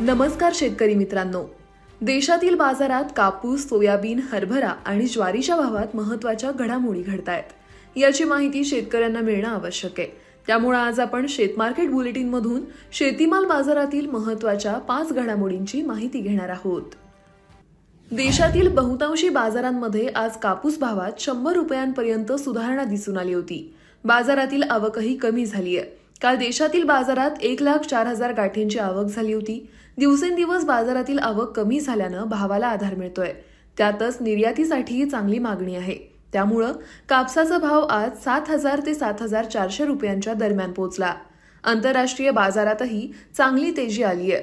नमस्कार शेतकरी मित्रांनो. देशातील बाजारात कापूस सोयाबीन हरभरा आणि ज्वारीच्या भावात महत्त्वाच्या घडामोडी घडतायत. याची माहिती शेतकऱ्यांना मिळणं आवश्यक आहे. त्यामुळे आज आपण शेतमार्केट बुलेटिन मधून शेतीमाल बाजारातील महत्त्वाच्या पाच घडामोडींची माहिती घेणार आहोत. देशातील बहुतांशी बाजारांमध्ये आज कापूस भावात शंभर रुपयांपर्यंत सुधारणा दिसून आली होती. बाजारातील आवकही कमी झाली आहे काल देशातील बाजारात एक लाख चार हजार गाठींची आवक झाली होती. दिवसेंदिवस बाजारातील आवक कमी झाल्यानं भावाला आधार मिळतोय. त्यातच निर्यातीसाठीही चांगली मागणी आहे. त्यामुळं कापसाचा भाव आज सात हजार ते सात हजार चारशे रुपयांच्या दरम्यान पोहोचला आंतरराष्ट्रीय बाजारातही चांगली तेजी आली आहे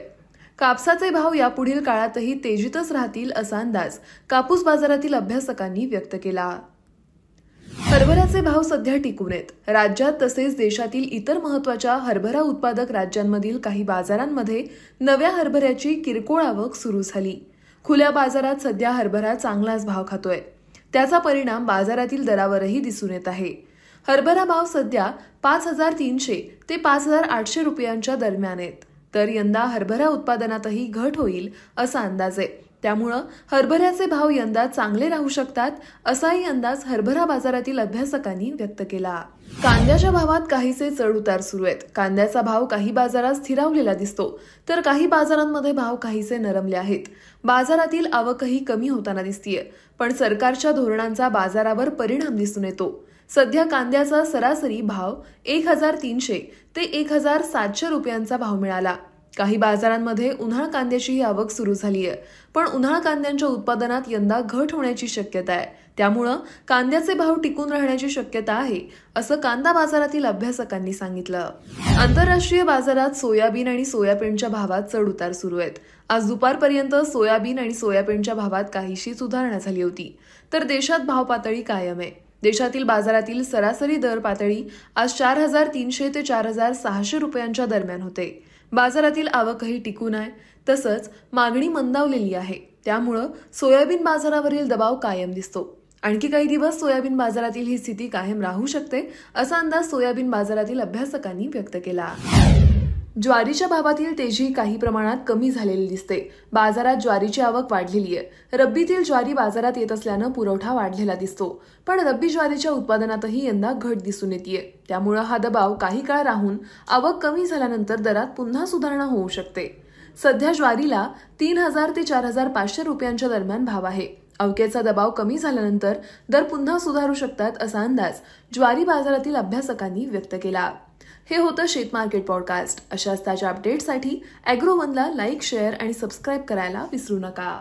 कापसाचे भाव यापुढील काळातही तेजीतच राहतील असा अंदाज कापूस बाजारातील अभ्यासकांनी व्यक्त केला. हरभऱ्याचे भाव सध्या टिकून आहेत. राज्यात तसेच देशातील इतर महत्त्वाच्या हरभरा उत्पादक राज्यांमधील काही बाजारांमध्ये नव्या हरभऱ्याची किरकोळ आवक सुरू झाली. खुल्या बाजारात सध्या हरभरा चांगलाच भाव खातोय. त्याचा परिणाम बाजारातील दरावरही दिसून येत आहे. हरभरा भाव सध्या पाच हजार तीनशे ते पाच हजार आठशे रुपयांच्या दरम्यान आहेत. तर यंदा हरभरा उत्पादनातही घट होईल असा अंदाज आहे. त्यामुळं हरभऱ्याचे भाव यंदा चांगले राहू शकतात असाही अंदाज हरभरा बाजारातील अभ्यासकांनी व्यक्त केला. कांद्याच्या भावात काहीसे चढ उतार सुरू आहेत. कांद्याचा भाव काही बाजारात स्थिरावलेला दिसतो तर काही बाजारांमध्ये भाव काहीसे नरमले आहेत. बाजारातील आवकही कमी होताना दिसतीये पण सरकारच्या धोरणांचा बाजारावर परिणाम दिसून येतो. सध्या कांद्याचा सरासरी भाव एक हजार तीनशे ते एक हजार सातशे रुपयांचा भाव मिळाला. काही बाजारांमध्ये उन्हाळ कांद्याचीही आवक सुरू झाली आहे पण उन्हाळ कांद्यांच्या उत्पादनात यंदा घट होण्याची शक्यता आहे. त्यामुळं कांद्याचे भाव टिकून राहण्याची शक्यता आहे असं कांदा बाजारातील अभ्यासकांनी सांगितलं. आंतरराष्ट्रीय बाजारात सोयाबीन आणि सोयाबीनच्या भावात चढ उतार सुरू आहेत. आज दुपारपर्यंत सोयाबीन आणि सोयाबीनच्या भावात काहीशी सुधारणा झाली होती. तर देशात भाव पातळी कायम आहे. देशातील बाजारातील सरासरी दर पातळी आज चार हजार तीनशे ते चार हजार सहाशे रुपयांच्या दरम्यान होते. बाजारातील आवकही टिकून आहे. तसंच मागणी मंदावलेली आहे. त्यामुळं सोयाबीन बाजारावरील दबाव कायम दिसतो. आणखी काही दिवस सोयाबीन बाजारातील ही स्थिती कायम राहू शकते असा अंदाज सोयाबीन बाजारातील अभ्यासकांनी व्यक्त केला. ज्वारीच्या भावातील तेजी काही प्रमाणात कमी झालेली दिसते. बाजारात ज्वारीची आवक वाढलेली आहे. रब्बीतील ज्वारी बाजारात येत असल्यानं पुरवठा वाढलेला दिसतो. पण रब्बी ज्वारीच्या उत्पादनातही यंदा घट दिसून येते त्यामुळं हा दबाव काही काळ राहून आवक कमी झाल्यानंतर दरात पुन्हा सुधारणा होऊ शकते. सध्या ज्वारीला तीन हजार ते चार हजार पाचशे रुपयांच्या दरम्यान भाव आहे. अवकेचा दबाव कमी झाल्यानंतर दर पुन्हा सुधारू शकतात असा अंदाज ज्वारी बाजारातील अभ्यासकांनी व्यक्त केला. हे होतं शेत मार्केट पॉडकास्ट. अशाच ताज्या अपडेटसाठी अॅग्रोवनला लाईक शेअर आणि सबस्क्राईब करायला विसरू नका.